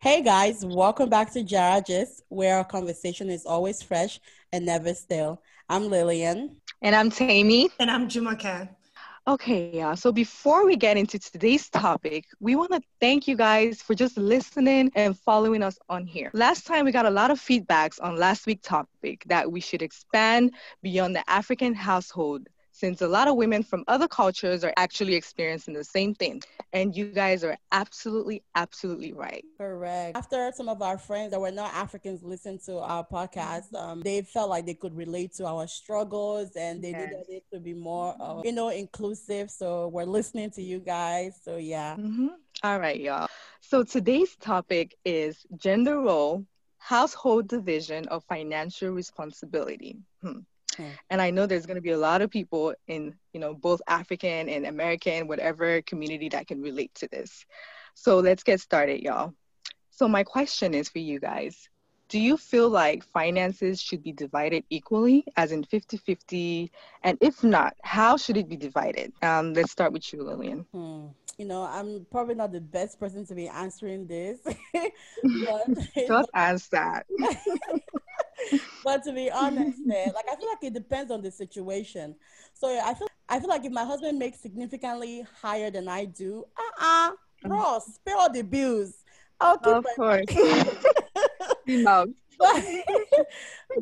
Hey guys, welcome back to Jaara Gist, where our conversation is always fresh and never stale. I'm Lilian. And I'm Temi. And I'm Jumoke. Okay, yeah. So before we get into today's topic, we want to thank you guys for just listening and following us on here. Last time we got a lot of feedbacks on last week's topic that we should expand beyond the African household since a lot of women from other cultures are actually experiencing the same thing. And you guys are absolutely, absolutely right. Correct. After some of our friends that were not Africans listened to our podcast, um, they felt like they could relate to our struggles and they yes. needed it to be more, uh, you know, inclusive. So we're listening to you guys. So yeah. Mm-hmm. All right, y'all. So today's topic is gender role, household division of financial responsibility. Hmm. Mm. And I know there's going to be a lot of people in, you know, both African and American, whatever community that can relate to this. So let's get started, y'all. So my question is for you guys. Do you feel like finances should be divided equally, as in 50 50? And if not, how should it be divided? Um, let's start with you, Lilian. Hmm you know, I'm probably not the best person to be answering this. but, Just ask that. but to be honest, man, like I feel like it depends on the situation. So I feel I feel like if my husband makes significantly higher than I do, uh-uh, Ross, pay all the bills. I'll keep of course. but,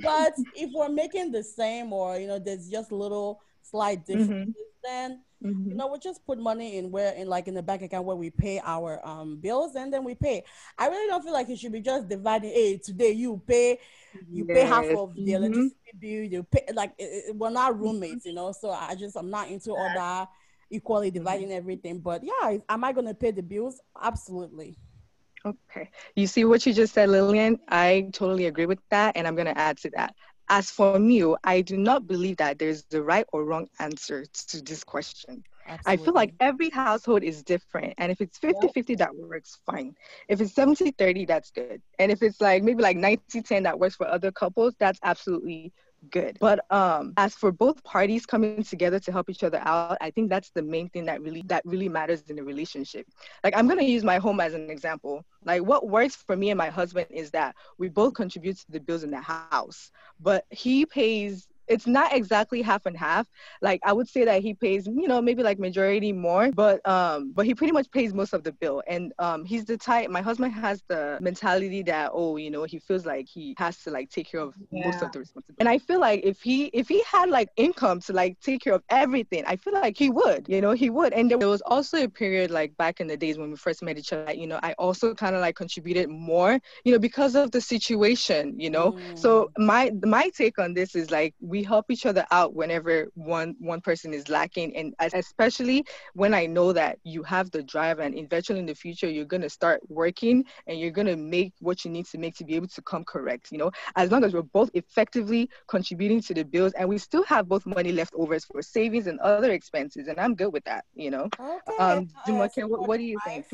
but if we're making the same or you know there's just little slight mm-hmm. differences, mm-hmm. then Mm-hmm. You know, we just put money in where in like in the bank account where we pay our um bills and then we pay. I really don't feel like it should be just dividing. Hey, today you pay, you yes. pay half of the mm-hmm. electricity bill. You pay like it, it, we're not roommates, you know. So I just I'm not into all that equally dividing everything. But yeah, am I gonna pay the bills? Absolutely. Okay. You see what you just said, Lilian? I totally agree with that. And I'm going to add to that. As for me, oh, I do not believe that there's the right or wrong answer to this question. Absolutely. I feel like every household is different. And if it's 50 50, that works fine. If it's 70 30, that's good. And if it's like maybe like 90 10 that works for other couples, that's absolutely good. But um, as for both parties coming together to help each other out, I think that's the main thing that really that really matters in a relationship. Like I'm gonna use my home as an example. Like what works for me and my husband is that we both contribute to the bills in the house, but he pays it's not exactly half and half. Like I would say that he pays, you know, maybe like majority more, but um, but he pretty much pays most of the bill. And um, he's the type. My husband has the mentality that oh, you know, he feels like he has to like take care of yeah. most of the responsibility. And I feel like if he if he had like income to like take care of everything, I feel like he would, you know, he would. And there was also a period like back in the days when we first met each other, you know, I also kind of like contributed more, you know, because of the situation, you know. Mm. So my my take on this is like we we help each other out whenever one one person is lacking and especially when i know that you have the drive and eventually in the future you're going to start working and you're going to make what you need to make to be able to come correct you know as long as we're both effectively contributing to the bills and we still have both money left over for savings and other expenses and i'm good with that you know okay. um what, what do you think.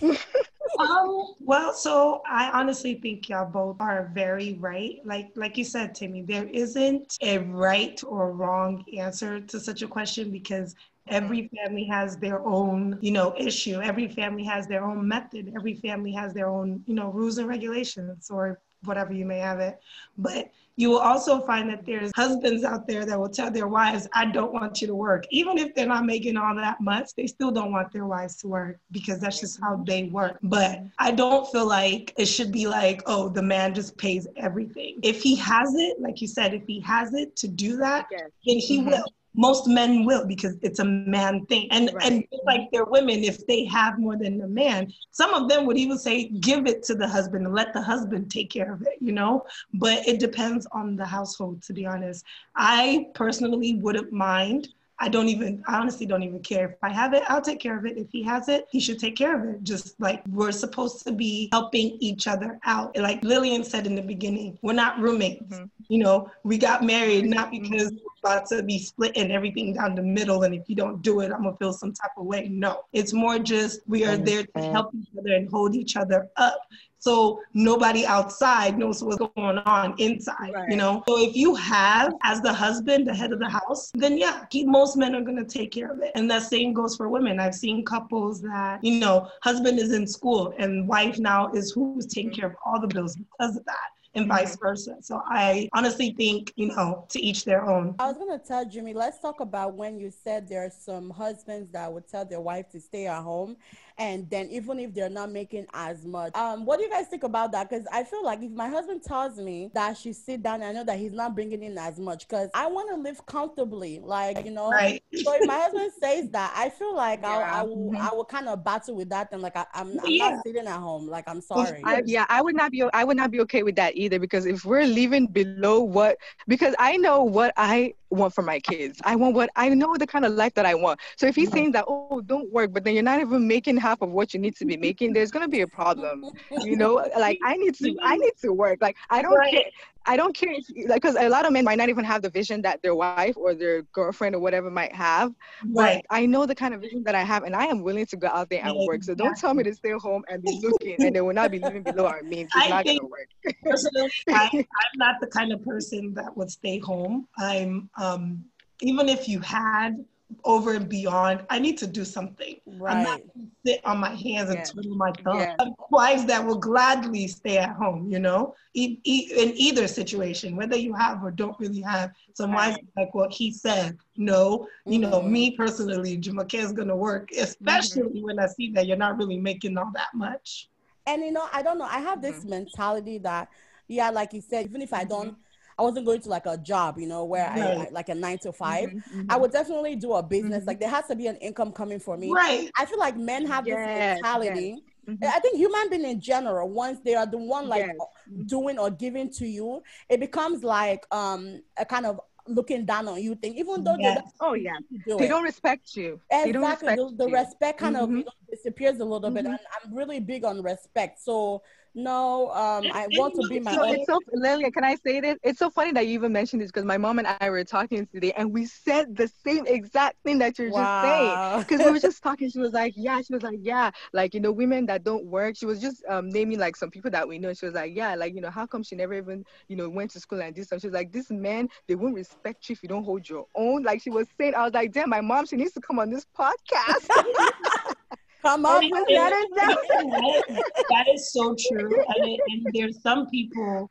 um, well, so I honestly think y'all both are very right. Like like you said, Temi, there isn't a right or wrong answer to such a question because every family has their own you know issue every family has their own method every family has their own you know rules and regulations or whatever you may have it but you will also find that there's husbands out there that will tell their wives, I don't want you to work. Even if they're not making all that much, they still don't want their wives to work because that's just how they work. But I don't feel like it should be like, oh, the man just pays everything. If he has it, like you said, if he has it to do that, yes. then he mm-hmm. will most men will because it's a man thing. And right. and like they're women if they have more than a man some of them would even say give it to the husband and let the husband take care of it you know? But it depends on the household to be honest. I personally wouldn't mind I don't even, I honestly don't even care. If I have it, I'll take care of it. If he has it, he should take care of it. Just like we're supposed to be helping each other out. Like Lillian said in the beginning, we're not roommates. Mm-hmm. You know, we got married not mm-hmm. because we're about to be splitting everything down the middle. And if you don't do it, I'm going to feel some type of way. No, it's more just we are there to help each other and hold each other up so nobody outside knows what's going on inside, right. you know? So if you have, as the husband, the head of the house, then yeah, he, most men are gonna take care of it. And that same goes for women. I've seen couples that, you know, husband is in school and wife now is who's taking care of all the bills because of that and mm-hmm. vice versa. So I honestly think, you know, to each their own. I was going to tell Jimmy, let's talk about when you said there are some husbands that would tell their wife to stay at home and then even if they're not making as much um what do you guys think about that because i feel like if my husband tells me that she sit down i know that he's not bringing in as much because i want to live comfortably like you know right. so if my husband says that i feel like yeah. I, I will mm-hmm. i will kind of battle with that and like I, am I'm, I'm yeah. not sitting at home like i'm sorry I, yeah i would not be i would not be okay with that either because if we're living below what because i know what i want for my kids i want what i know the kind of life that i want so if he's mm-hmm. saying that oh don't work but then you're not even making half of what you need to be making, there's gonna be a problem. You know, like I need to, I need to work. Like I don't right. care. I don't care if, like, because a lot of men might not even have the vision that their wife or their girlfriend or whatever might have. Right. But I know the kind of vision that I have, and I am willing to go out there and work. So don't tell me to stay home and be looking, and they will not be living below our means. It's I not gonna work. personally, I, I'm not the kind of person that would stay home. I'm, um, even if you had over and beyond. I need to do something. Right. I'm not going to sit on my hands and twiddle my thumbs. Yeah. Wives that will gladly stay at home, you know, e- e- in either situation, whether you have or don't really have. Some right. wives like what he said. No, you mm-hmm. know, me personally, Jumoke is going to work, especially mm-hmm. when I see that you're not really making all that much. And you know, I don't know. I have this mm-hmm. mentality that, yeah, like you said, even if I don't I wasn't going to like a job, you know, where right. I, I, like a nine to 5 mm-hmm, mm-hmm. I would definitely do a business. Mm-hmm. Like there has to be an income coming for me. Right. I feel like men have yes, this mentality. Yes. Mm-hmm. I think human being in general, once they are the one like yes. doing or giving to you, it becomes like um a kind of looking down on you thing, even though yes. they oh yeah, do they it. don't respect you. Exactly, respect the, the respect kind mm-hmm. of you know, disappears a little bit, mm-hmm. and I'm really big on respect. So no, um, I want to be my so, own. It's so, Lilian, can I say this? It's so funny that you even mentioned this because my mom and I were talking today and we said the same exact thing that you're wow. just saying. Because we were just talking. She was like, yeah, she was like, yeah, like, you know, women that don't work. She was just um, naming like some people that we know. She was like, yeah, like, you know, how come she never even, you know, went to school and did stuff? She was like, this man, they won't respect you if you don't hold your own. Like she was saying, I was like, damn, my mom, she needs to come on this podcast. Come up with that. that is so true. And there's some people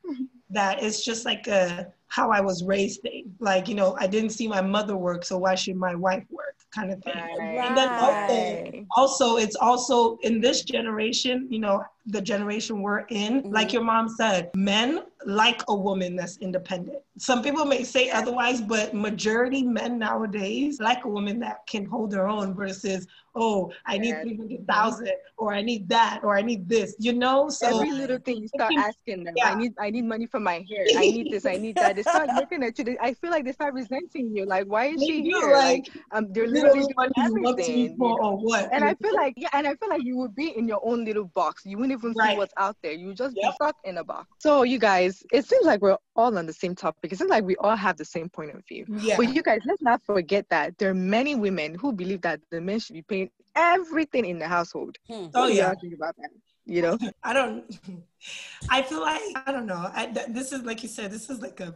that it's just like a how I was raised thing. Like, you know, I didn't see my mother work, so why should my wife work? Kind of thing. Right. And then also, also, it's also in this generation, you know, the generation we're in, mm-hmm. like your mom said, men like a woman that's independent. Some people may say otherwise, but majority men nowadays like a woman that can hold her own versus, oh, I need 300,000 or I need that or I need this, you know? So every little thing you start asking them, yeah. I need I need money for my hair. I need this, I need that. They start looking at you. I feel like they start resenting you. Like, why is she here? Like, like um, they're literally doing everything. For, or what? And I feel like, yeah, and I feel like you would be in your own little box. You wouldn't even right. see what's out there. You just yep. be stuck in a box. So you guys, it seems like we're all on the same topic. It seems like we all have the same point of view. Yeah. But you guys, let's not forget that there are many women who believe that the men should be paying everything in the household. Hmm. Oh yeah. Think about that. You know, I don't. I feel like I don't know. I, this is like you said. This is like a.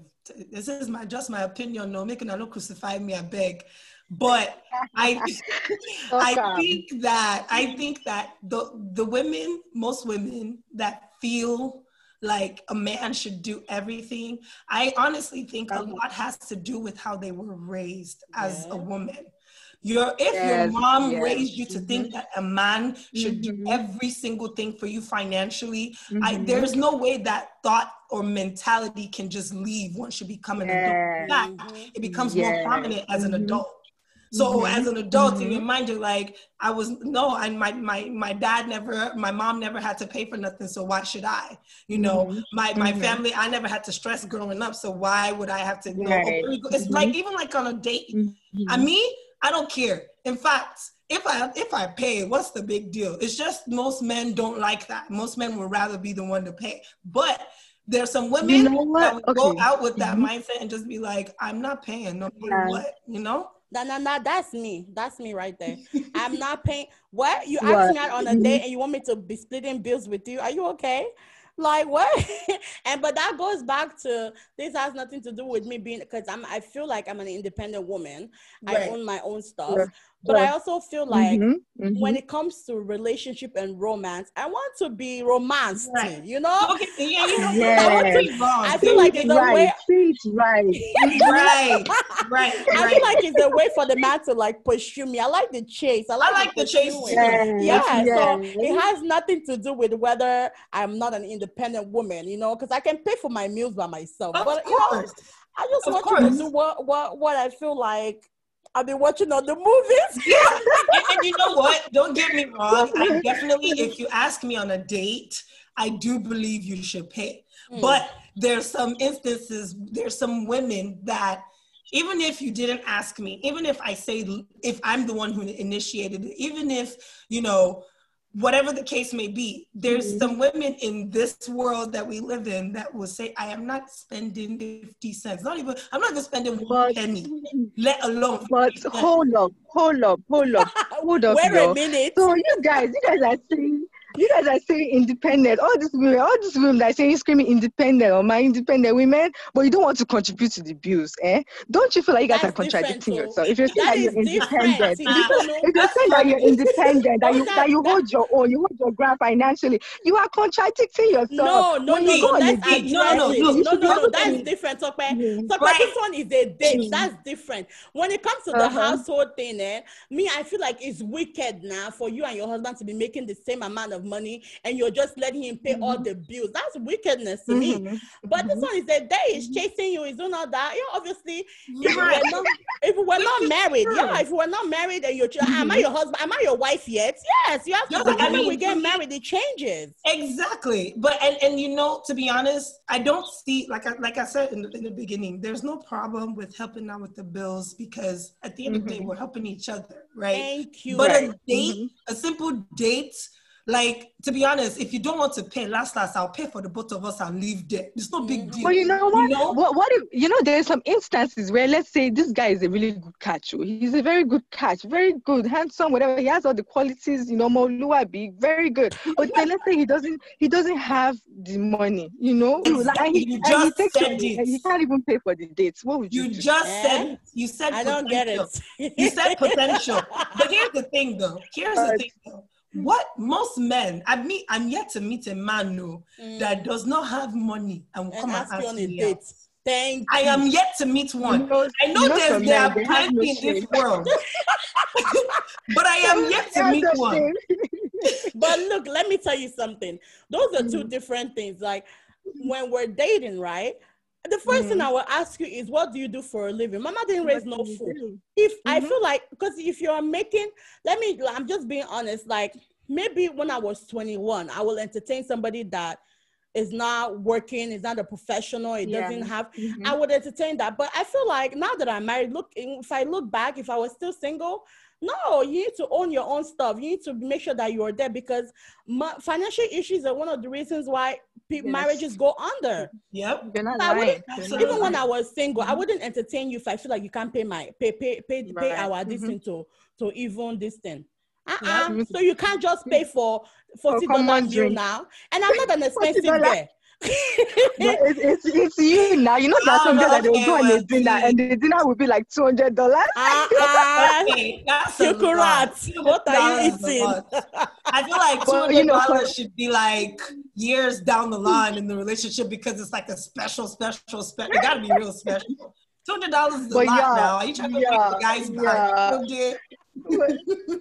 This is my just my opinion. No, making a don't crucify me. I beg. But I, I think that I think that the the women, most women that feel like a man should do everything. I honestly think a lot has to do with how they were raised as yeah. a woman. Your if yes, your mom yes. raised you to mm-hmm. think that a man should mm-hmm. do every single thing for you financially, mm-hmm. I, there's no way that thought or mentality can just leave once you become an yes. adult. In fact, it becomes more prominent as an mm-hmm. adult. So mm-hmm. as an adult, mm-hmm. in your mind, you're like, I was no, and my my my dad never, my mom never had to pay for nothing, so why should I? You know, mm-hmm. my my mm-hmm. family, I never had to stress growing up, so why would I have to? You know, right. It's like mm-hmm. even like on a date. I mean, I don't care. In fact, if I if I pay, what's the big deal? It's just most men don't like that. Most men would rather be the one to pay. But there's some women you know that would okay. go out with that mm-hmm. mindset and just be like, I'm not paying no matter yeah. what, you know? No, no, no, that's me. That's me right there. I'm not paying. What? You What? asked me out on a date and you want me to be splitting bills with you? Are you okay? Like what? and but that goes back to this has nothing to do with me being because I'm I feel like I'm an independent woman. I own my own stuff. Sure, But I also feel like Mhm, mhm. when it comes to relationship and romance, I want to be romanced, Right. you know? Okay, yeah, you know, Yes. wrong. I feel like it's it a right. way it right. right, right, I feel like it's a way for the man to like pursue me. I like the chase. I like, like the chase pursuing. too. Yeah, so it has nothing to do with whether I'm not an independent woman, you know, because I can pay for my meals by myself. Of but you know. I just Of want you course. to do what what what I feel like I've been watching on the movies. Yeah, and, and you know what? Don't get me wrong. I definitely, if you ask me on a date, I do believe you should pay. Mm. But there's some instances, there's some women that even if you didn't ask me, even if I say if I'm the one who initiated it, even if you know whatever the case may be, there's Mhm. some women in this world that we live in that will say, I am not spending 50 cents. Not even I'm not even spending one penny, let alone but hold up, hold up, hold up, hold up, Wait a minute. So you guys, you guys are saying, you guys are saying independent. All these women, all these women that are saying screaming independent or my independent women, but you don't want to contribute to the bills, eh? Don't you feel like you guys That's are contradicting different, though. yourself? If you're saying That that, you're independent, if you're saying- if you're That's saying that you're independent, that you that- you hold your own, you hold your ground financially, you are contradicting yourself. No, no, no, you no, go on a let's date, no, no, no, no, no, at that's different. Mhm. Tope, Right. this one is a date. Mhm. That's different. When it comes to the Uh-huh. household thing, eh, me, I feel like it's wicked now for you and your husband to be making the same amount of money and you're just letting him pay all mm-hmm. the bills. That's wickedness to me. Mhm. But this mm-hmm. one is a day. is mm-hmm. chasing you. He's doing all that. Yeah, obviously, if we're not, if we're not married, true. yeah, if we're not married and you're, am I your husband? Am I your wife yet? Yes, you have to. Because I mean, we get married, it changes. Exactly, but and and you know, to be honest, I don't see like I like I said in the, in the beginning. There's no problem with helping out with the bills because at the end of the day, we're helping each other, right? Thank you. But Right. a date, a simple date, like to be honest, if you don't want to pay, last last I'll pay for the both of us and leave there. It's no big deal. But you know what? know? What what if you know there's some instances where let's say this guy is a really good catch. oh, He's a very good catch, very good, handsome, whatever. He has all the qualities, you know, Moluabi, very good. But then let's say he doesn't he doesn't have the money, you know. Exactly. And he, You and he just takes said it. and he can't even pay for the dates. What would you, You do? just Eh? said you said I don't get it. You said potential. But here's the thing though. Here's the thing though. Hmm. What most men, I mean, I'm yet to meet a man no, hmm. that does not have money and will and come and ask you ask on a date. out. Thank I you. am yet to meet one. know- I know you there's there men, are they have no plenty in this world, but I am yet to meet one. But look, let me tell you something. Those are two hmm. different things. Like when we're dating, right? The 1st thing Mhm. I will ask you is, what do you do for a living? Mama didn't raise no What food. do? If I Mhm. feel like, because if you're making, let me, I'm just being honest. Like maybe when I was 21, I will entertain somebody that is not working, is not a professional, it Yeah. doesn't have Mhm. I would entertain that. But I feel like now that I'm married, look, if I look back, if I was still single, no, you need to own your own stuff. You need to make sure that you're there because ma- financial issues are one of the reasons why pe- Yes. marriages go under. Yep. You're not I lying. wouldn't- You're not Absolutely. Even when. I was single, I Mhm. wouldn't entertain you if I feel like you can't pay my pay pay pay, pay our this Mhm. thing to to even this thing. Uh-uh. Yeah. So you can't just pay for forty dollar common meal now, and I'm not an expensive $40. Girl. But it's, it's, it's you now. You know there are Oh, some girls that they will okay, go on well, a dinner and the dinner will be like two hundred dollars. Uh-uh. Okay, that's a You lot. correct. What are you $200 is a eating? I feel like two Well, hundred you know, dollars should be like years down the line in the relationship because it's like a special, special, special. It gotta be real special. Two hundred dollars is a But lot yeah, now. Are you trying to yeah, make the guys back? yeah. Okay. But,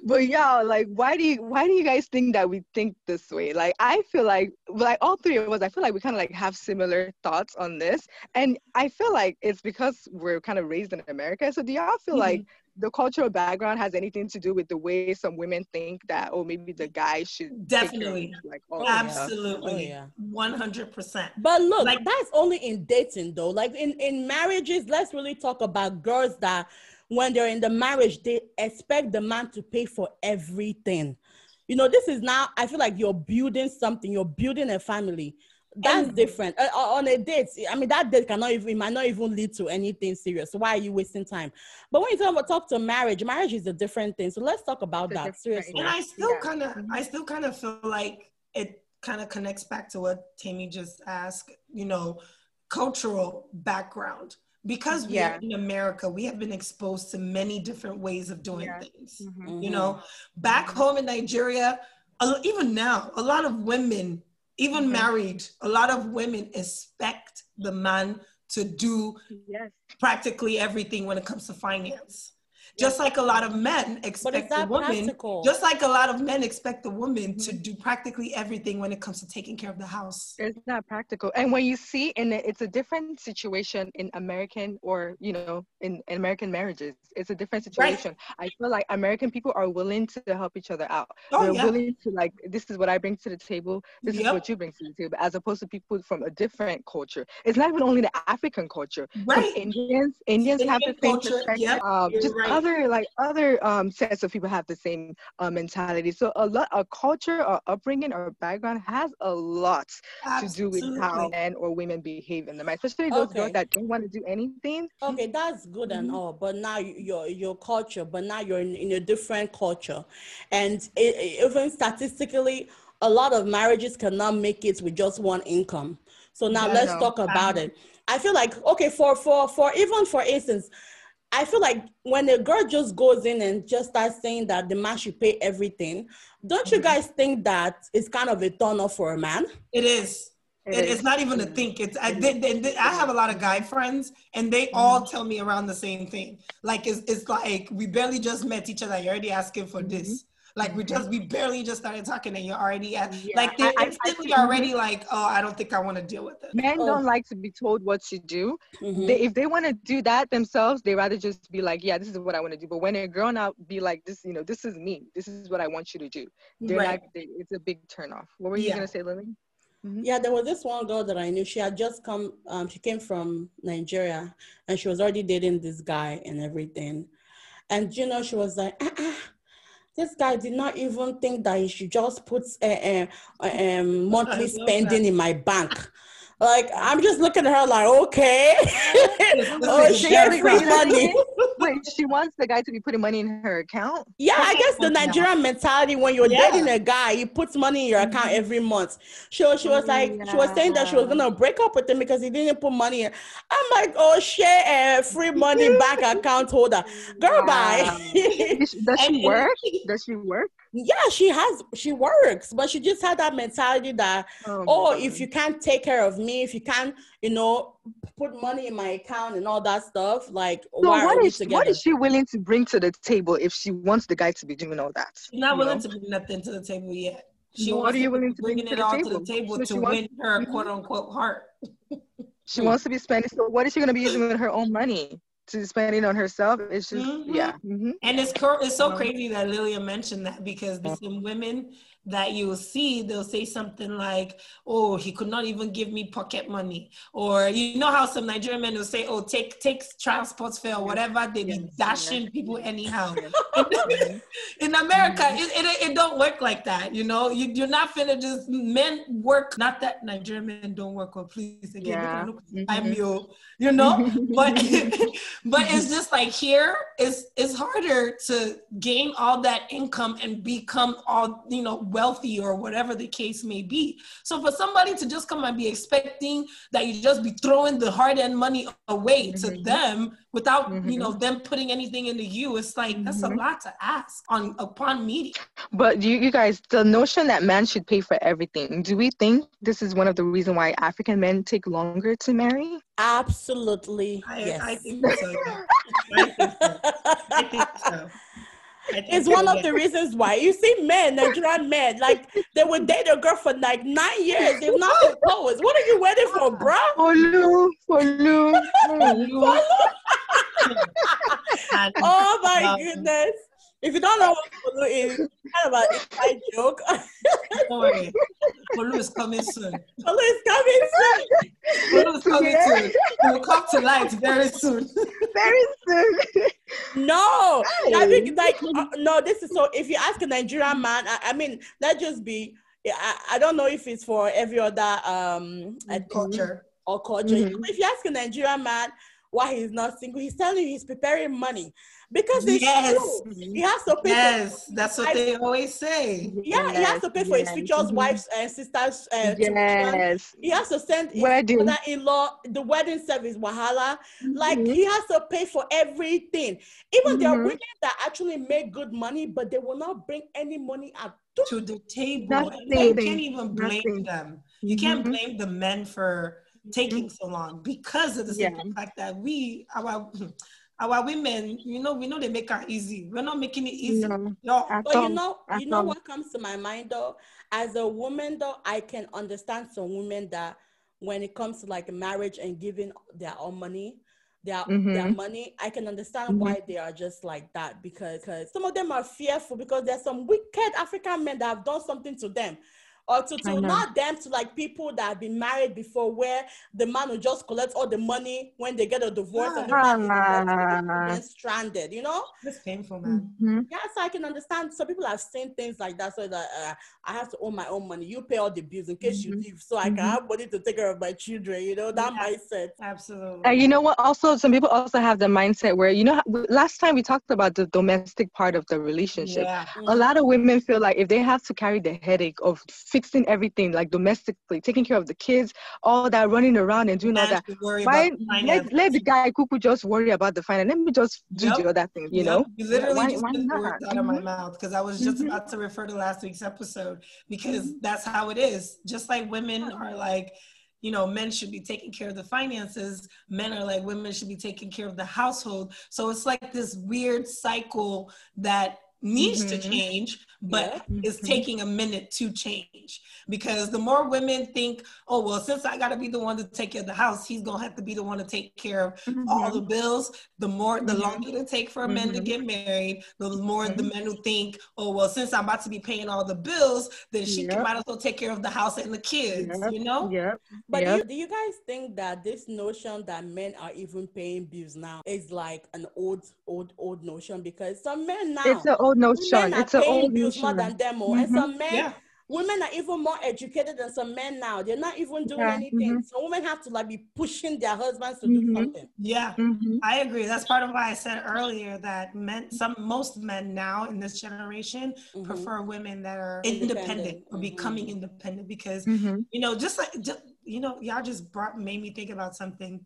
but yeah, like why do you why do you guys think that we think this way? Like I feel like like all three of us, I feel like we kind of like have similar thoughts on this, and I feel like it's because we're kind of raised in America. So do y'all feel like mm-hmm. the cultural background has anything to do with the way some women think that oh maybe the guy should take care Definitely. like Oh, the yeah. Absolutely. Oh, yeah. One hundred percent. But look, Like- that's only in dating though. Like in, in marriages, let's really talk about girls that when they're in the marriage, they expect the man to pay for everything. You know, this is now, I feel like you're building something, you're building a family. That's And- different. Uh, uh, on a date, I mean, that date cannot even, it might not even lead to anything serious. Why are you wasting time? But when you talk about talk to marriage, marriage is a different thing. So let's talk about that. Seriously. And I still Yeah. kind of, I still kind of feel like it kind of connects back to what Temi just asked. You know, cultural background because we Yeah. are in America, we have been exposed to many different ways of doing Yeah. things. Mhm. You know, back home in Nigeria, even now, a lot of women, even Mhm. married, a lot of women expect the man to do Yes. practically everything when it comes to finance. Just like a lot of men expect the that woman, practical? just like a lot of men expect the woman to do practically everything when it comes to taking care of the house. It's not practical. And when you see in it, it's a different situation in American or, you know, in, in American marriages. It's a different Right. situation. I feel like American people are willing to help each other out. Oh, They're yeah. willing to like, this is what I bring to the table. This Yep. is what you bring to the table, as opposed to people from a different culture. It's not even only the African culture. 'cause Right. Indians, Indians have the same culture, perspective. yep, um, you're just right. Other like other um, sets of people have the same uh, mentality. So a lot, a culture or upbringing or background has a lot to do with how men or women behave in the marriage, especially those Okay. girls that don't want to do anything. Okay, that's good and Mm-hmm. all, but now your your culture, but now you're in, in a different culture, and it, even statistically, a lot of marriages cannot make it with just one income. So now let's no. talk about Uh-huh. it. I feel like okay, for for for even for instance, I feel like when a girl just goes in and just starts saying that the man should pay everything, don't you Mhm. guys think that it's kind of a turn off for a man? It is. It It- is. it's not even a mm-hmm. think. It's I, they, they, they- I have a lot of guy friends, and they mm-hmm. all tell me around the same thing. Like it's it's like we barely just met each other. You're already asking for this. Mm-hmm. Like we just we barely just started talking, and you're already at Yeah, like I- they're I- I instantly think- already like, oh, I don't think I want to deal with it. Men Oh. don't like to be told what to do. Mhm. They, if they want to do that themselves, they rather just be like, "Yeah, this is what I want to do." But when a girl now be like, "This, you know, this is me. This is what I want you to do," they're Right. not. They, it's a big turn off. What were you Yeah. gonna say, Lily? Yeah, there was this one girl that I knew. She had just come. Um, she came from Nigeria, and she was already dating this guy and everything. And you know, she was like, uh-uh, "This guy did not even think that he should just put uh, uh, um, monthly love spending in my bank." Like I'm just looking at her like, okay, oh, she free money. Wait, she wants the guy to be putting money in her account. Yeah, I guess the. Nigerian mentality when you're Yeah. dating a guy, he puts money in your account Mhm. every month. She was, she was like, she was saying that she was gonna break up with him because he didn't put money in. I'm like, oh shit, uh, free money bank account holder. Girl, Wow. bye. Does she- Does And- she and- work? Does she work? Yeah, she has, she works, but she just had that mentality that, my oh, if you can't take care of me, if you can't, you know, put money in my account and all that stuff, like, so why what, are is, what is she willing to bring to the table if she wants the guy to be doing all that? She's not willing know? to bring nothing to the table yet. She What wants are you to be willing to bring bringing to it the all to table? the table So to she wants- win her Mhm. quote unquote heart. She wants to be spending. So what is she gonna be using with her own money to spend it on herself? It's just Mhm. yeah. mhm. And it's cor- it's so Um, crazy that Lilian mentioned that because some women that you'll see, they'll say something like, "Oh, he could not even give me pocket money," or you know how some Nigerian men will say, "Oh, take take transport fare or whatever." They be dashing people anyhow. In America, mm-hmm. it, it, it don't work like that. You know, you, you're not finna just men work. Not that Nigerian men don't work. Or please again, Yeah. look. I'm mm-hmm. you. You know, but but it's just like here it's it's harder to gain all that income and become all you know wealthy or whatever the case may be so for somebody to just come and be expecting that you just be throwing the hard-earned money away to Mhm. them without you Mhm. know them putting anything into you it's like that's a Mhm. lot to ask on upon meeting But you, you guys, the notion that man should pay for everything. Do we think this is one of the reasons why African men take longer to marry? Absolutely, I, yes. I think so. I think so I think so I think it's one of yeah. the reasons why you see men, Nigerian men, like they would date a girl for like nine years. They've not proposed. What are you waiting for, bro? Olu, Olu. You- and- Oh my goodness! If you don't know what Polo is, kind of an inside joke. Don't worry. Olu is coming soon. Polo is coming soon. Olu is coming Yeah. soon. He will come to light very soon. Very soon. No, I think like uh, no. This is so. If you ask a Nigerian man, I, I mean, let's just be. I, I don't know if it's for every other um culture or culture. Mm-hmm. If you ask a Nigerian man why he's not single, he's telling you he's preparing money because it's yes. true. He has to pay. Yes, for, that's what I, they always say. Yeah, yes, he has to pay for yes. his future mm-hmm. wife's and sisters. Uh, yes, he has to send wedding. his mother-in-law the wedding service wahala. Mm-hmm. Like he has to pay for everything. Even mm-hmm. there are mm-hmm. women that actually make good money, but they will not bring any money at to the table. You can't even blame Nothing. them. You can't mm-hmm. blame the men for taking so long because of the simple yeah. fact that we our our women, you know, we know they make it easy. We're not making it easy. No. But you know, you know what comes to my mind though? As a woman though, I can understand some women that when it comes to like marriage and giving their own money, their mm-hmm. their money, I can understand mm-hmm. why they are just like that because, because some of them are fearful because there's some wicked African men that have done something to them or to, to not them to like people that have been married before where the man will just collect all the money when they get a divorce and the man is stranded, you know? It's painful, man. Mm-hmm. Yeah, so I can understand. Some people have seen things like that. So that uh, I have to own my own money. You pay all the bills in case mm-hmm. you leave so I can mm-hmm. have money to take care of my children, you know, that yeah, mindset. Absolutely. And you know what? Also, some people also have the mindset where, you know, last time we talked about the domestic part of the relationship. Yeah. A lot of women feel like if they have to carry the headache of fixing everything like domestically, taking care of the kids, all that running around and doing all that. Why let, let the guy cuckoo just worry about the finance? Let me just do yep. the other thing, you yep. know? You literally why, just why took words out of my mm-hmm. mouth because I was just mm-hmm. about to refer to last week's episode because mm-hmm. that's how it is. Just like women are like, you know, men should be taking care of the finances. Men are like women should be taking care of the household. So it's like this weird cycle that needs mm-hmm. to change, but yeah. is mm-hmm. taking a minute to change. Because the more women think, oh, well, since I got to be the one to take care of the house, he's going to have to be the one to take care of mm-hmm. all the bills. The more, the mm-hmm. longer it take for men to mm-hmm. get married, the more the men who think, oh, well, since I'm about to be paying all the bills, then she yep. might as well take care of the house and the kids, yep. you know? Yeah. But yep. Do, you, do you guys think that this notion that men are even paying bills now is like an old, old, old notion? Because some men now. It's an old notion. It's an old notion. more than them, mm-hmm. and some men. Yeah. Women are even more educated than some men now. They're not even doing yeah. anything. Mm-hmm. So women have to like be pushing their husbands to mm-hmm. do something. Yeah, mm-hmm. I agree. That's part of why I said earlier that men, some most men now in this generation mm-hmm. prefer women that are independent, independent or becoming mm-hmm. independent because mm-hmm. you know, just like just, you know, y'all just brought made me think about something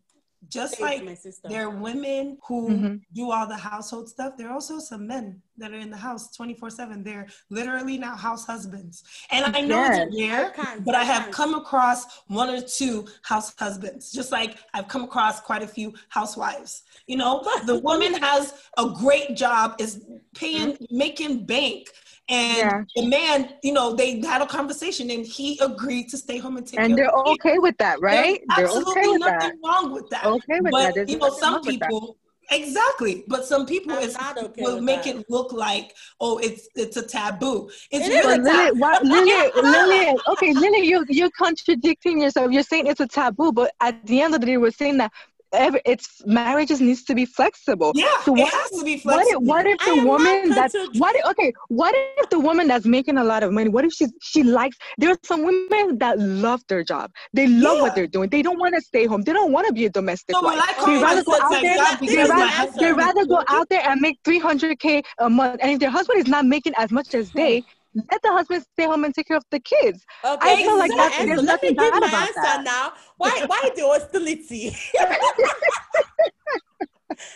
just like there are women who mm-hmm. do all the household stuff, there are also some men that are in the house 24 7. They're literally now house husbands. And I know yes. it's rare, but I have come across one or two house husbands, just like I've come across quite a few housewives. You know, the woman has a great job, is paying, mm-hmm. making bank and yeah. the man, you know, they had a conversation and he agreed to stay home and take care. And they're okay with that, right? There's absolutely okay nothing that. wrong with that. Okay with but, that. you know, some people Exactly, but some people okay will make that. it look like oh, it's it's a taboo. It's it really Lily, what, Lily, Lily, okay, Lily, you you're contradicting yourself. You're saying it's a taboo, but at the end of the day, we're saying that every, it's marriages needs to be flexible. Yeah, so what, it has to be flexible. What if, what if the woman that's what if, okay, what if the woman that's making a lot of money, what if she she likes there are some women that love their job. They love yeah. what they're doing. They don't want to stay home. They don't want to be a domestic no, wife. they rather go out there, they rather, they rather go out there and make 300k a month. And if their husband is not making as much as they, let the husband stay home and take care of the kids. Okay, I feel like that's, there's nothing bad about that. Now, why why the hostility?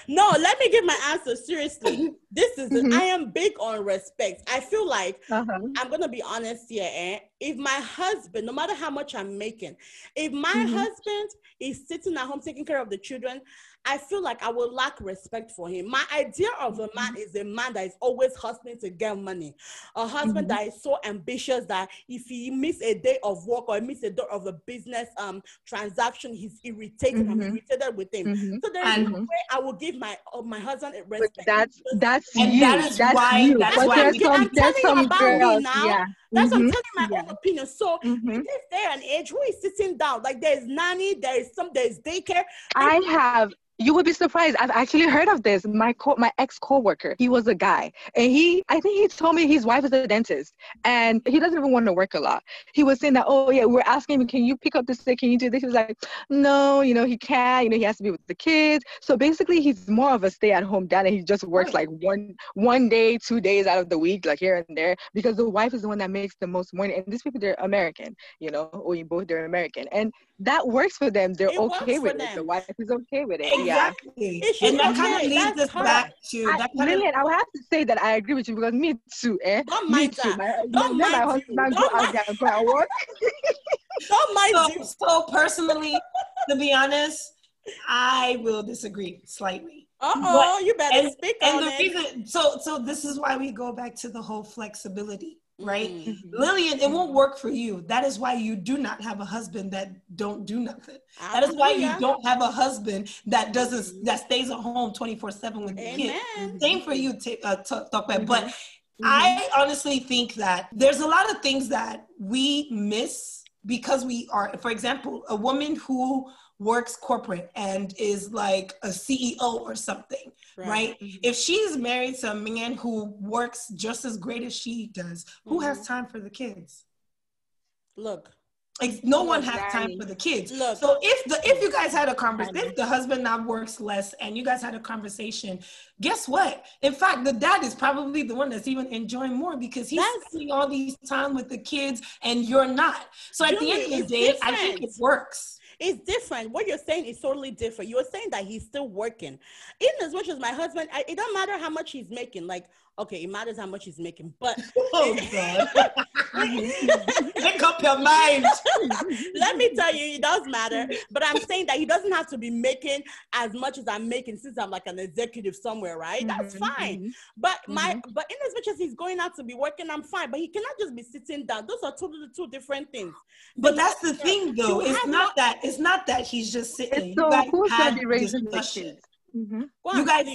no, let me give my answer seriously. This is mm-hmm. I am big on respect. I feel like uh-huh. I'm gonna be honest here. Eh? If my husband, no matter how much I'm making, if my mm-hmm. husband is sitting at home taking care of the children, I feel like I will lack respect for him. My idea of a man is a man that is always hustling to get money, a husband mm-hmm. that is so ambitious that if he miss a day of work or miss a day of a business um transaction, he's irritated. Mm-hmm. I'm irritated with him. Mm-hmm. So there is no way I will give my uh, my husband a respect. But that's that's and you. That is that's why. You. That's but why. There's some, I'm telling some about girls, me now. Yeah That's mm-hmm. what I'm telling my own opinion. So mm-hmm. if they're an age, who is sitting down? Like there's nanny, there is some, there's daycare. I have you would be surprised. I've actually heard of this. My co- my ex coworker, he was a guy, and he I think he told me his wife is a dentist, and he doesn't even want to work a lot. He was saying that, oh yeah, we're asking him, can you pick up the sick? Can you do this? He was like, no, you know, he can't. You know, he has to be with the kids. So basically, he's more of a stay at home dad, and he just works like one one day, two days out of the week, like here and there, because the wife is the one that makes the most money. And these people, they're American, you know, or you both they're American, and that works for them. They're it okay with it. The wife is okay with it. Exactly. Yeah. And that kind of leads us back to I, that. Lilian, I would have to say that I agree with you because me too. Eh? Don't me mind too. My, Don't my, mind my husband go out there and go and work. Don't mind so, so personally, to be honest, I will disagree slightly. Uh oh, you better and, speak and on the it. Reason, so, so this is why we go back to the whole flexibility right? Mm-hmm. Lilian, it won't work for you. That is why you do not have a husband that don't do nothing. That is why you don't have a husband that doesn't mm-hmm. that stays at home 24/7 with the kids. Same for you, t- uh, t- talk about. But mm-hmm. I honestly think that there's a lot of things that we miss because we are, for example, a woman who works corporate and is like a CEO or something, right? right? Mm-hmm. If she's married to a man who works just as great as she does, who mm-hmm. has time for the kids? Look. Like no one has time for the kids. Look. So if the if you guys had a conversation, if the husband now works less and you guys had a conversation, guess what? In fact, the dad is probably the one that's even enjoying more because he's that's, spending all these time with the kids and you're not. So at the end of the day, different. I think it works. It's different. What you're saying is totally different. You're saying that he's still working. In as much as my husband, I, it don't matter how much he's making. Like, okay, it matters how much he's making, but oh god, make up your mind. Let me tell you, it does matter. But I'm saying that he doesn't have to be making as much as I'm making since I'm like an executive somewhere, right? That's mm-hmm, fine. Mm-hmm. But my, mm-hmm. but in as much as he's going out to be working, I'm fine. But he cannot just be sitting down. Those are totally two different things. But that's the thing, though. It's not that. It's not that he's just sitting. So who said he raising the kids? Mm-hmm. you guys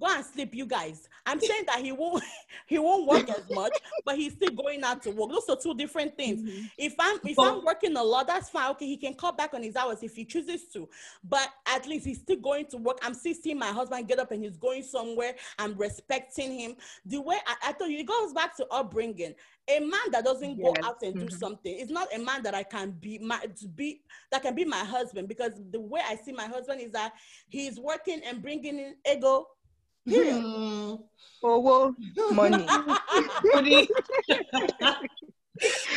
go and sleep you guys. I'm saying that he won't he won't work as much but he's still going out to work. Those are two different things. Mm-hmm. if i'm if i'm working a lot that's fine. Okay he can cut back on his hours if he chooses to but at least he's still going to work. I'm still seeing my husband get up and he's going somewhere. I'm respecting him. The way i, I thought you it goes back to upbringing. A man that doesn't yes. go out and mm-hmm. do something is not a man that I can be my to be that can be my husband because the way I see my husband is that he's working and bringing in ego Period. Well, money. money.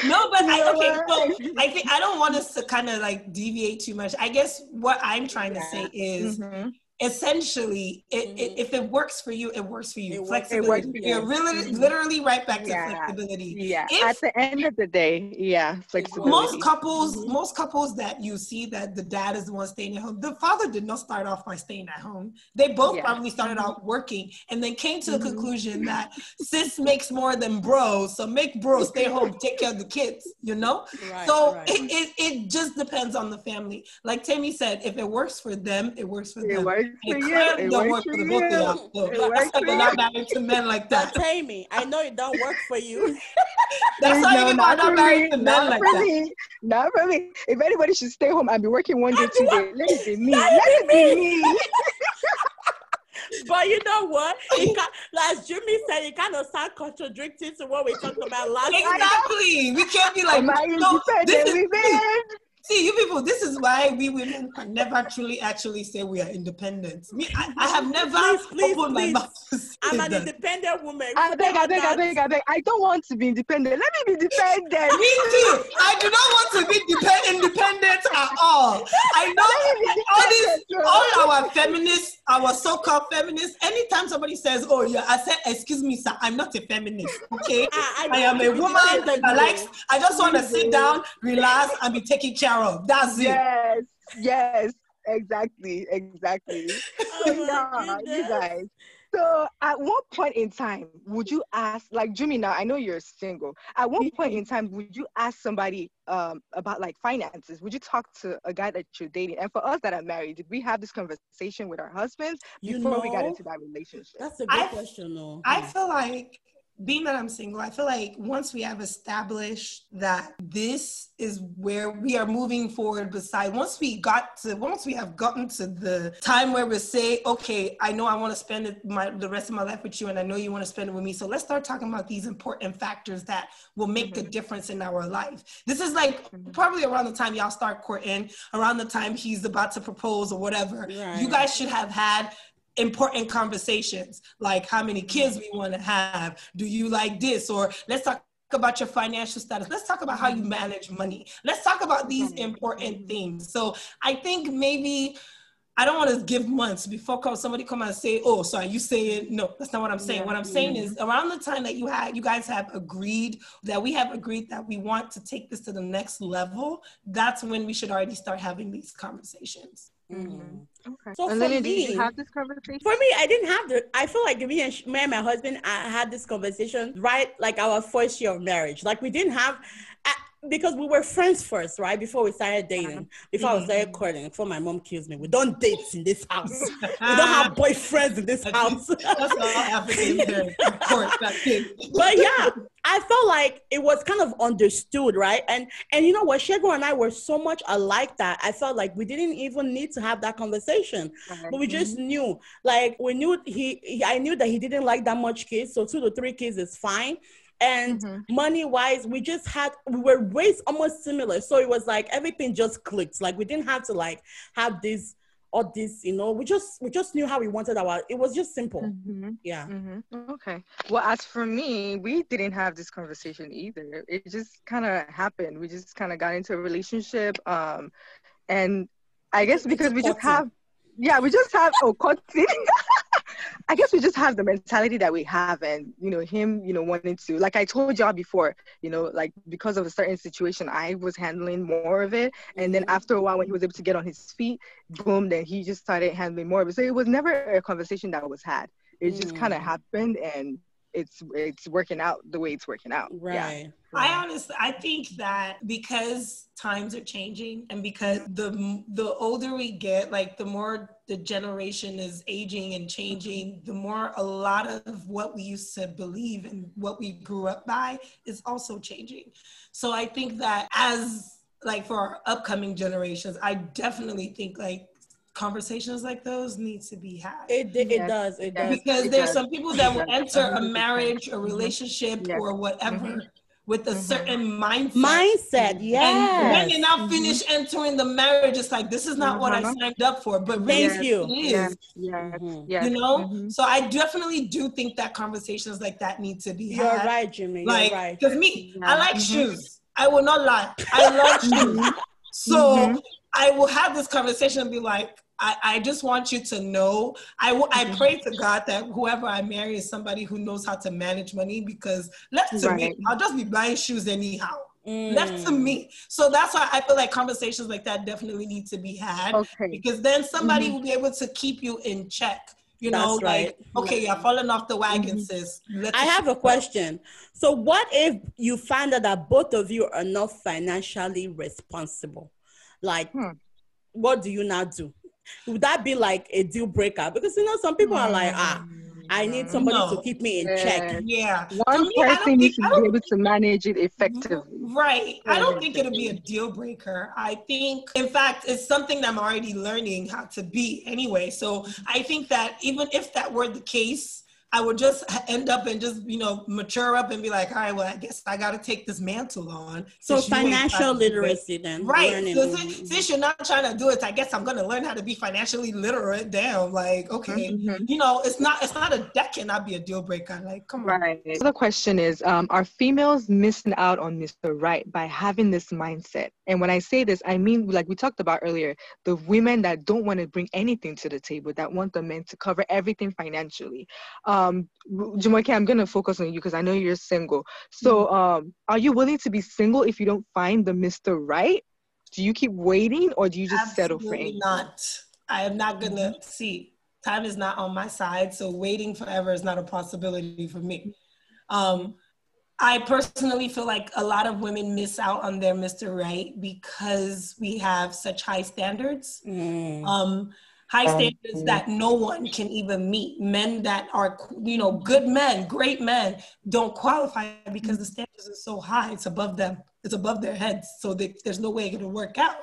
no, but I, okay, so I think I don't want us to kind of like deviate too much. I guess what I'm trying to say is mm-hmm essentially it, mm-hmm. it, if it works for you it works for you it flexibility works, you're really mm-hmm. literally right back to yeah. flexibility yeah if, at the end of the day yeah flexibility. most couples mm-hmm. most couples that you see that the dad is the one staying at home the father did not start off by staying at home they both yeah. probably started mm-hmm. out working and then came to the mm-hmm. conclusion that sis makes more than bro so make bro stay home take care of the kids you know right, so right. It, it, it just depends on the family like Temi said if it works for them it works for it them works for you. It don't work for, the both of y'all. So it works for not married to men like that. But Temi, I know it don't work for you. That's why you're not, not married to men like that. Me. Not for me. If anybody should stay home and be working one day, two days, let it be me. Let it be me. but you know what? It can, as Jimmy said, it kind of sound contradicting to what we talked about last exactly. time. Exactly. We can't be like, no, this is, See, you people, this is why we women can never truly actually say we are independent. Me, I, I have never please, please, opened please. my mouth. I'm an independent woman. I beg, I beg, I beg, I beg. I don't want to be independent. Let me be dependent. me too. I do not want to be depend- independent at all. I know all these, all our feminists, our so-called feminists. Anytime somebody says, "Oh yeah," I say, "Excuse me, sir, I'm not a feminist. Okay, ah, I, I, I am a woman that likes. I just want to sit down, relax, and be taking care of. That's it. Yes, yes, exactly, exactly. Oh yeah, you guys. So at one point in time, would you ask, like Jimmy now, I know you're single. At one point in time, would you ask somebody um, about like finances? Would you talk to a guy that you're dating? And for us that are married, did we have this conversation with our husbands before you know, we got into that relationship? That's a good I, question, though. I feel like being that I'm single, I feel like once we have established that this is where we are moving forward beside once we got to once we have gotten to the time where we say, okay, I know I want to spend my the rest of my life with you and I know you want to spend it with me. So let's start talking about these important factors that will make mm-hmm. a difference in our life. This is like mm-hmm. probably around the time y'all start courting, around the time he's about to propose or whatever. Right. You guys should have had important conversations like how many kids we want to have do you like this or let's talk about your financial status let's talk about how you manage money let's talk about these important things so i think maybe I don't want to give months before somebody come and say, "Oh, sorry, you saying no." That's not what I'm saying. Yeah, what I'm saying is around the time that you had, you guys have agreed that we have agreed that we want to take this to the next level. That's when we should already start having these conversations. Mm-hmm. Okay. So and then me, have this conversation? For me, I didn't have the. I feel like me and, me and my husband I had this conversation right like our first year of marriage. Like we didn't have because we were friends first, right? Before we started dating, uh-huh. before mm-hmm. I started courting, before my mom kills me. We don't date in this house. we don't have boyfriends in this house. That's all African court, But yeah, I felt like it was kind of understood, right? And and you know what, Shego and I were so much alike that I felt like we didn't even need to have that conversation. Uh-huh. But we just mm-hmm. knew, like we knew he, he, I knew that he didn't like that much kids, so two to three kids is fine and mm-hmm. money wise we just had we were raised almost similar. So it was like everything just clicked. Like we didn't have to like have this or this you know we just we just knew how we wanted our it was just simple. Mm-hmm. yeah. Mm-hmm. okay. Well as for me we didn't have this conversation either. It just kind of happened. We just kind of got into a relationship um and i guess because we just have yeah we just have oh I guess we just have the mentality that we have, and you know, him, you know, wanting to, like I told y'all before, you know, like because of a certain situation, I was handling more of it, and then after a while, when he was able to get on his feet, boom, then he just started handling more of it. So it was never a conversation that was had. It just kind of mm. happened, and it's it's working out the way it's working out. Right. Yeah. I honestly I think that because times are changing and because the the older we get, like the more the generation is aging and changing, the more a lot of what we used to believe and what we grew up by is also changing. So I think that as like for our upcoming generations, I definitely think like conversations like those need to be had. It, it, it does. It does. Because it there's does. some people that will enter a marriage, a relationship, yes. or whatever. Mm-hmm. With a mm-hmm. certain mindset. Mindset, yeah. And when they now mm-hmm. finish entering the marriage, it's like this is not what I mm-hmm. signed up for. But thank yes, you. It is. Yes, yes, mm-hmm. yes. You know? Mm-hmm. So I definitely do think that conversations like that need to be had. You're right, Jimmy. Like, You're right. Because me, yeah. I like shoes. I will not lie. I love shoes. So I will have this conversation and be like, I, I just want you to know I, I pray to God that whoever I marry is somebody who knows how to manage money because left to right. me, I'll just be buying shoes anyhow. Mm. Left to me. So that's why I feel like conversations like that definitely need to be had okay. because then somebody mm-hmm. will be able to keep you in check. You know, That's like, right. okay, you're falling off the wagon, mm-hmm. sis. Let's I have a question. So, what if you find out that both of you are not financially responsible? Like, hmm. what do you now do? Would that be like a deal breaker? Because you know, some people are like, ah, I need somebody no. to keep me in check. Yeah. One me, person needs to be able to manage it effectively. Right. I don't think it'll be a deal breaker. I think, in fact, it's something that I'm already learning how to be anyway. So I think that even if that were the case, I would just end up and just, you know, mature up and be like, all right, well, I guess I got to take this mantle on. So financial literacy then. Right. So since, since, you're not trying to do it, I guess I'm going to learn how to be financially literate. Damn. Like, okay, mm-hmm. you know, it's not, it's not a, that cannot be a deal breaker. Like, come on. Right. So the question is, um, are females missing out on Mr. Right by having this mindset? And when I say this, I mean, like we talked about earlier, the women that don't want to bring anything to the table, that want the men to cover everything financially. Um, um Jumoke, I'm gonna focus on you because I know you're single. So mm-hmm. um are you willing to be single if you don't find the Mr. Right? Do you keep waiting or do you just Absolutely settle for anything? not. I am not gonna see time is not on my side, so waiting forever is not a possibility for me. Um I personally feel like a lot of women miss out on their Mr. Right because we have such high standards. Mm. Um, high standards that no one can even meet. Men that are, you know, good men, great men, don't qualify because the standards are so high. It's above them. It's above their heads. So they, there's no way it can work out.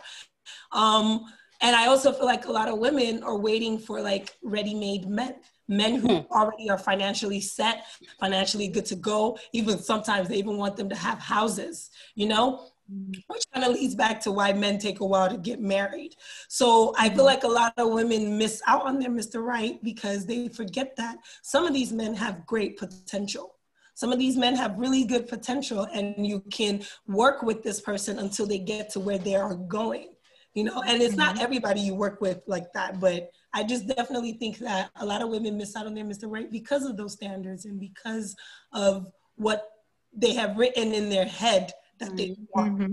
Um, and I also feel like a lot of women are waiting for like ready-made men men who hmm. already are financially set, financially good to go. Even sometimes they even want them to have houses, you know? Which kind of leads back to why men take a while to get married. So I feel like a lot of women miss out on their Mr. Right because they forget that some of these men have great potential. Some of these men have really good potential, and you can work with this person until they get to where they are going. You know, and it's not mm-hmm. everybody you work with like that, but I just definitely think that a lot of women miss out on their Mr. Right because of those standards and because of what they have written in their head that they want. Mm-hmm.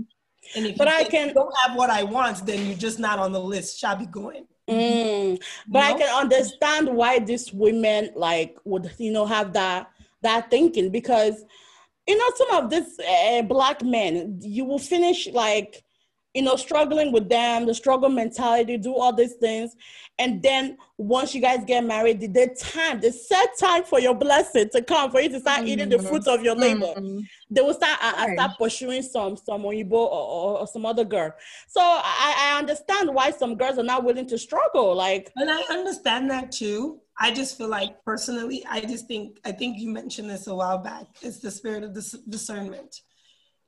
And if but I can don't have what I want, then you're just not on the list. Shall be going. Mm. But I can understand why these women like would you know have that that thinking because you know some of these uh, black men you will finish like you know, struggling with them, the struggle mentality, do all these things. And then once you guys get married, the, the time, the set time for your blessing to come, for you to start mm-hmm. eating the fruits of your labor. Mm-hmm. They will start start pursuing some some Oyibo or, or, or, some other girl. So I, I understand why some girls are not willing to struggle. Like And I understand that too. I just feel like personally, I just think I think you mentioned this a while back. It's the spirit of dis- discernment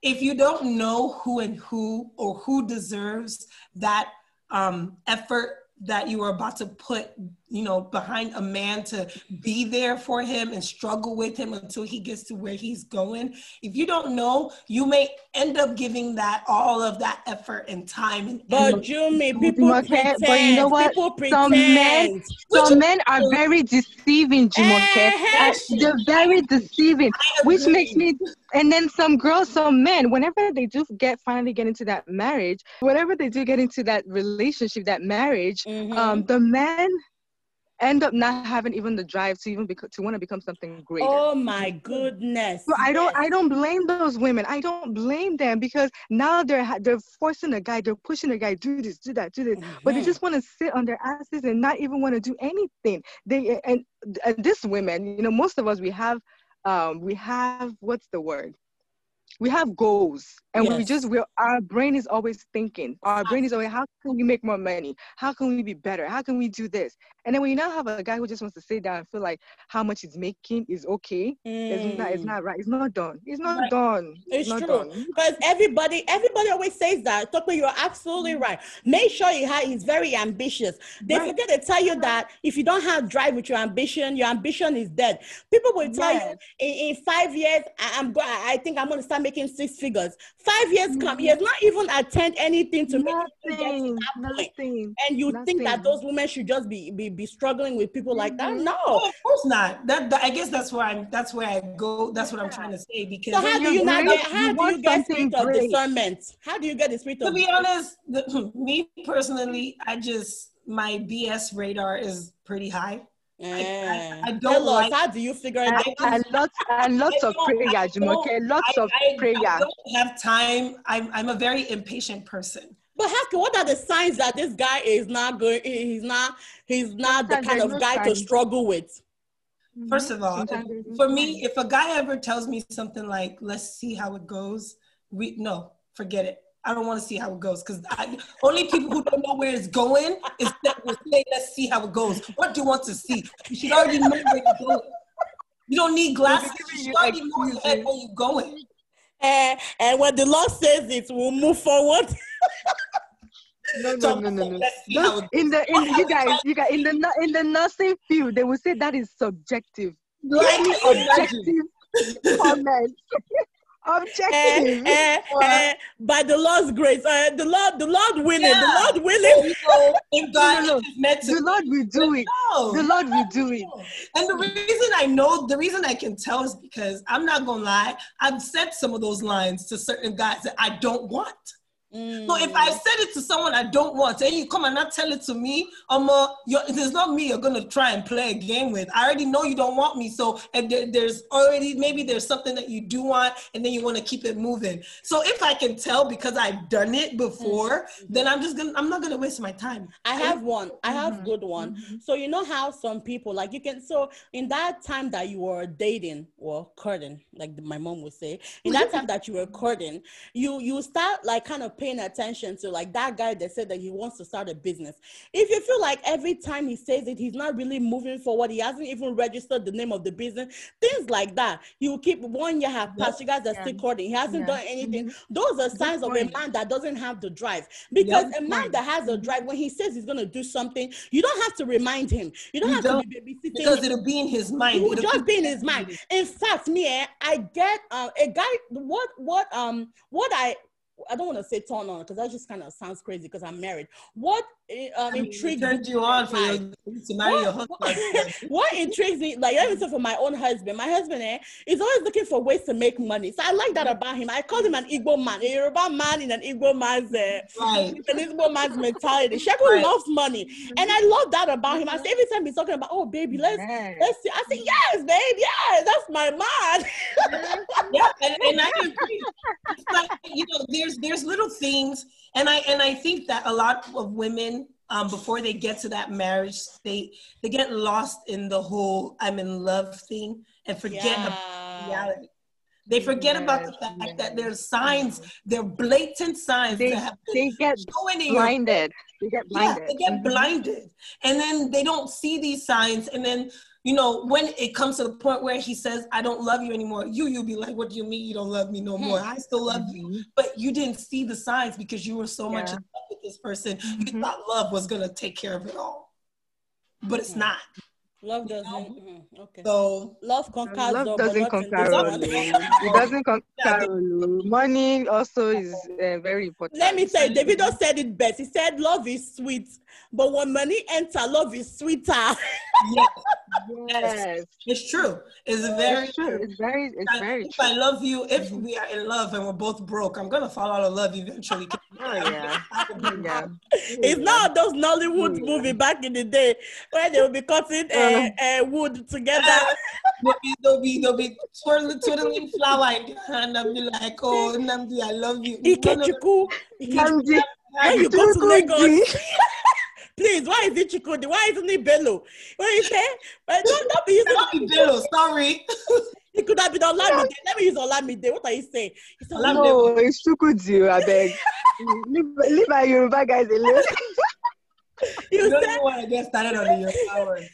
if you don't know who and who or who deserves that um, effort that you are about to put you know behind a man to be there for him and struggle with him until he gets to where he's going. If you don't know you may end up giving that all of that effort and time and but Jumi, people pretend, but you know what? Some men some men are very deceiving Jumoke. Uh, they're very deceiving which makes me and then some girls some men whenever they do get finally get into that marriage whenever they do get into that relationship that marriage mm-hmm. um the men end up not having even the drive to even to want to become something greater. Oh my goodness! So I don't I don't blame those women. I don't blame them because now they're they're forcing a guy, they're pushing a guy, do this, do that, do this, mm-hmm. but they just want to sit on their asses and not even want to do anything. They and, and this women, you know, most of us we have um we have what's the word? We have goals and yes. we just we our brain is always thinking our brain is always how can we make more money how can we be better how can we do this and then when you now have a guy who just wants to sit down and feel like how much he's making is okay mm. it's not it's mm. not right it's not done it's not right. done it's, it's true because everybody everybody always says that Tokwe, you're absolutely mm. right make sure you have he's very ambitious they right. forget to tell you that if you don't have drive with your ambition your ambition is dead people will tell yes. you in, in five years I, am i think i'm going to start making six figures. Five years mm-hmm. come, he has not even attend anything to nothing, make it to that nothing, point. And you nothing. think that those women should just be be, be struggling with people like that? Mm-hmm. No, of course not. That, that, I guess that's where I'm. That's where I go. That's what I'm trying to say. Because so how do you not get? How do you get spirit of discernment? How do you get the spirit of? To be honest, the, me personally, I just my BS radar is pretty high. I, I, eh. I, don't like, how do you figure it out? And lots and lots of prayer, Jumoke. Lots of prayer. I don't have time. I'm I'm a very impatient person. But how, what are the signs that this guy is not going? He's not. He's not the kind of no guy signs. to struggle with. First of all, for me, if a guy ever tells me something like, "Let's see how it goes," we no, forget it. I don't want to see how it goes because only people who don't know where it's going is that will say, let's see how it goes. What do you want to see? You should already know where you're going. You don't need glasses. You should already know where you're going. And, and when the Lord says it, we'll move forward. no, no, no, no, no. in the in you guys, you guys in the in the nursing field, they will say that is subjective. Like, objective comment objective. Uh, uh, by the Lord's grace, uh, the Lord, the Lord willing, yeah. the Lord willing. So, no, no, the Lord will do it. No. The Lord will do it. And the reason I know, the reason I can tell is because I'm not gonna lie. I've said some of those lines to certain guys that I don't want. Mm. So if I said it to someone I don't want, and you come and not tell it to me, um, uh, it's not me you're gonna try and play a game with. I already know you don't want me, so and there, there's already maybe there's something that you do want, and then you want to keep it moving. So if I can tell because I've done it before, mm-hmm. then I'm just gonna I'm not gonna waste my time. I have one. I have mm-hmm. good one. Mm-hmm. So you know how some people like you can. So in that time that you were dating or courting, like my mom would say, in that time that you were courting, you you start like kind of paying attention to like that guy that said that he wants to start a business. If you feel like every time he says it, he's not really moving forward, he hasn't even registered the name of the business, things like that. You keep one year have passed, you guys are still courting, he hasn't done anything. Mm-hmm. Those are signs of a man that doesn't have the drive. Because a man that has a drive, when he says he's gonna do something, you don't have to remind him. You don't you have don't, to be babysitting because it'll be in his mind. It'll just be in his mind. In fact, me, eh, I get uh, a guy. What what um what I I don't want to say turn on because that just kind of sounds crazy because I'm married. What eh, um, intrigues turned you on for your, to marry what, your husband? What, intrigues me, like let me say for my own husband, my husband eh, is always looking for ways to make money. So I like that about him. I call him an Igbo man, a Yoruba man in an Igbo man's uh, right. an Igbo man's mentality. Sheku right. loves money, and I love that about him. I say every time he's talking about, oh baby, let's yes. let's see. I say yes, babe, yes, that's my man. yeah, and, and I agree. Like, you know, there's there's little things, and I and I think that a lot of women um, before they get to that marriage state, they get lost in the whole "I'm in love" thing and forget yeah. about reality. They forget yes, about the fact yes. that there's signs, they're blatant signs they, that have they get blinded. They get blinded. Yeah, they get mm-hmm. blinded. And then they don't see these signs. And then you know, when it comes to the point where he says, I don't love you anymore, you, you'll be like, what do you mean you don't love me no more? I still love mm-hmm. you. But you didn't see the signs because you were so yeah. much in love with this person. Mm-hmm. You thought love was going to take care of it all. But it's mm-hmm. not. Love doesn't. Mm-hmm. Okay. So love conquers. Love doesn't conquer. it doesn't conquer. Money also is uh, very important. Let me say, Davido said it best. He said, "Love is sweet, but when money enter, love is sweeter." yes. yes, it's true. It's very it's true. It's very. It's very. If true. I love you, if we are in love and we're both broke, I'm gonna fall out of love eventually. oh yeah. yeah. It's not those Nollywood yeah. movie back in the day where they will be cutting. Uh, uh, uh, wood together. they'll be they'll be twirling, twiddling flower in their hand and be like, "Oh, Nnamdi, I love you." Ikechukwu, Nnamdi, when you go to Lagos. Please, why is it Chikudi? Why isn't it Bello? What you say? But don't, don't be using Bello. Sorry. It could have been Olamide. Let me use Olamide. What are you saying? It's no, it's Chukwudi, I beg. leave, leave my Yoruba guys alone. you don't want to get started on your hours.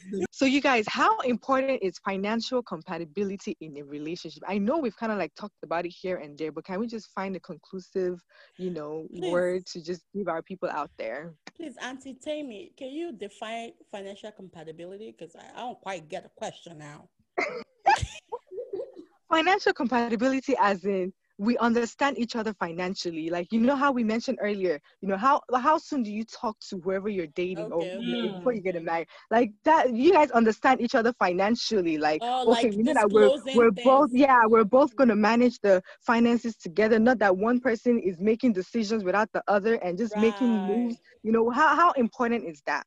So, you guys, how important is financial compatibility in a relationship? I know we've kind of like talked about it here and there, but can we just find a conclusive, you know, Please. word to just give our people out there? Please, Auntie Temi, can you define financial compatibility? Because I, I don't quite get the question now. financial compatibility, as in we understand each other financially like you know how we mentioned earlier you know how how soon do you talk to whoever you're dating okay. or mm. before you get married like that you guys understand each other financially like oh, okay like you know that we're we're things. both yeah we're both going to manage the finances together not that one person is making decisions without the other and just right. making moves you know how how important is that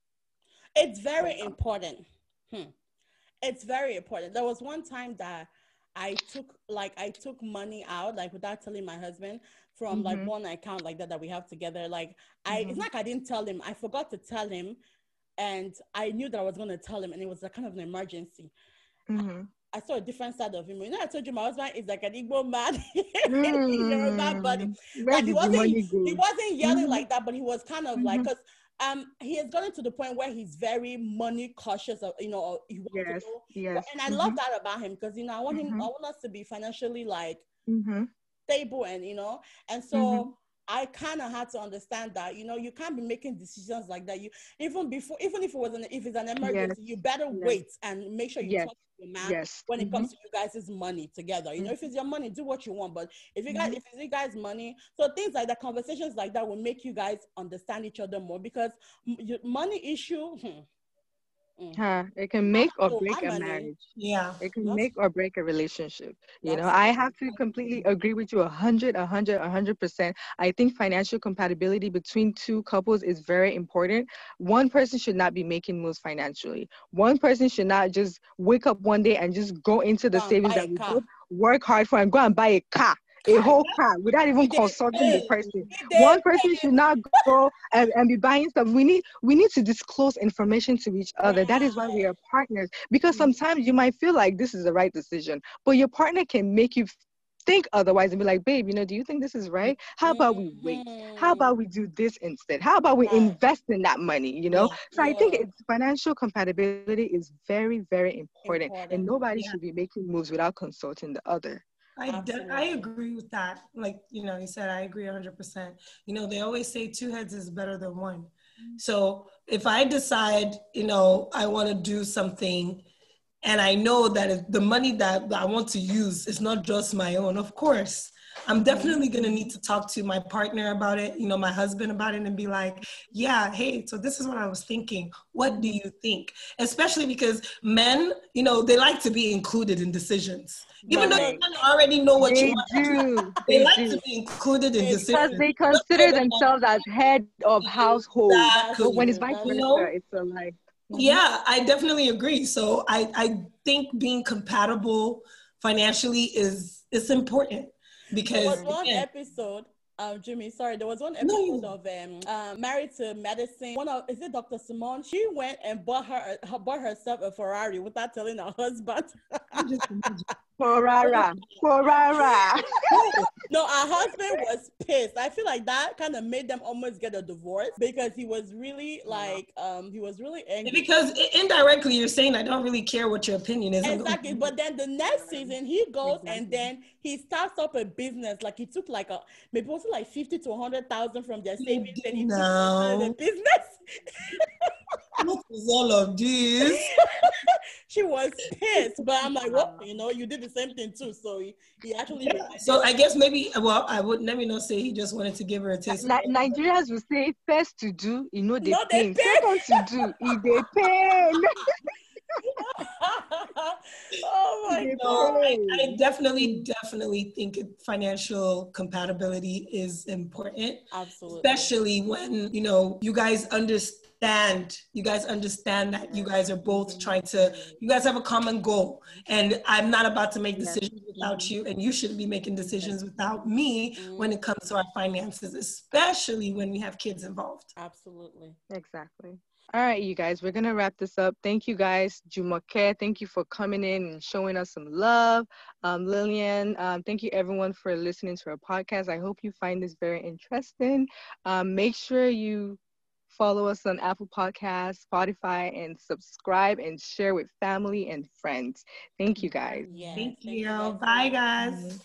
it's very important hmm. it's very important there was one time that I took like I took money out like without telling my husband from mm-hmm. like one account like that that we have together. Like I, mm-hmm. it's like I didn't tell him. I forgot to tell him, and I knew that I was gonna tell him, and it was a kind of an emergency. Mm-hmm. I, I saw a different side of him. You know, I told you my husband is like an Igbo man, mm. buddy. Like he wasn't, he wasn't yelling mm-hmm. like that, but he was kind of like, because um he has gotten to the point where he's very money cautious of you know he yes, yes. and i mm-hmm. love that about him because you know i want him mm-hmm. i want us to be financially like mm-hmm. stable and you know and so mm-hmm. I kind of had to understand that you know you can't be making decisions like that. You even before, even if it was an if it's an emergency, yes. you better yes. wait and make sure you yes. talk to your man yes. when it comes mm-hmm. to you guys' money together. You know, if it's your money, do what you want. But if you guys, mm-hmm. if it's you guys' money, so things like that, conversations like that will make you guys understand each other more because money issue. Hmm, Mm. Huh, it can make or break a marriage. Yeah. It can make or break a relationship. You know, I have to completely agree with you a hundred, a hundred, a hundred percent. I think financial compatibility between two couples is very important. One person should not be making moves financially. One person should not just wake up one day and just go into the savings that we both work hard for and go and buy a car a whole car without even consulting the person. One person should not go and, and be buying stuff. We need we need to disclose information to each other. That is why we are partners. Because sometimes you might feel like this is the right decision, but your partner can make you think otherwise and be like, babe, you know, do you think this is right? How about we wait? How about we do this instead? How about we invest in that money? You know? So I think it's financial compatibility is very, very important. important. And nobody yeah. should be making moves without consulting the other. I, de- I agree with that. Like, you know, you said, I agree 100%. You know, they always say two heads is better than one. Mm-hmm. So if I decide, you know, I want to do something and I know that the money that I want to use is not just my own, of course, I'm definitely going to need to talk to my partner about it, you know, my husband about it and be like, yeah, hey, so this is what I was thinking. What do you think? Especially because men, you know, they like to be included in decisions. Even though you already know what they you want, do. they, they like do. to be included in decisions. Because they consider themselves as head of household. Exactly. But when it's vice versa, you know, it's a like. Mhm. Yeah, I definitely agree. So I, I think being compatible financially is is important because there was one episode um, Jimmy, sorry, there was one episode no. of um, um, Married to Medicine. One of is it Dr. Simone? She went and bought her, her bought herself a Ferrari without telling her husband. Ferrara, Ferrara. no, our husband was pissed. I feel like that kind of made them almost get a divorce because he was really like, um, he was really angry. Because indirectly, you're saying I don't really care what your opinion is. Exactly, but then the next season he goes exactly. and then he starts up a business. Like he took like a maybe also like fifty to hundred thousand from their savings and he no. took the business. what is all of this? she was pissed, but I'm like, well, you know, you did the same thing too. So he, he actually. Yeah. So I guess maybe, well, I would let me not say he just wanted to give her a taste. Like Nigerians would say, first to do, you know, they no, pain. Second to do, he they pain. oh my god! I, I, definitely, definitely think financial compatibility is important. Absolutely, especially when you know you guys understand understand you guys understand that you guys are both trying to you guys have a common goal and i'm not about to make decisions without you and you shouldn't be making decisions without me when it comes to our finances especially when we have kids involved absolutely exactly all right, you guys, we're gonna wrap this up. Thank you guys, Jumoke. Thank you for coming in and showing us some love. Um, Lilian, um, thank you everyone for listening to our podcast. I hope you find this very interesting. Um, make sure you follow us on Apple Podcasts, Spotify, and subscribe and share with family and friends. Thank you guys. Yes, thank you. Bye, guys.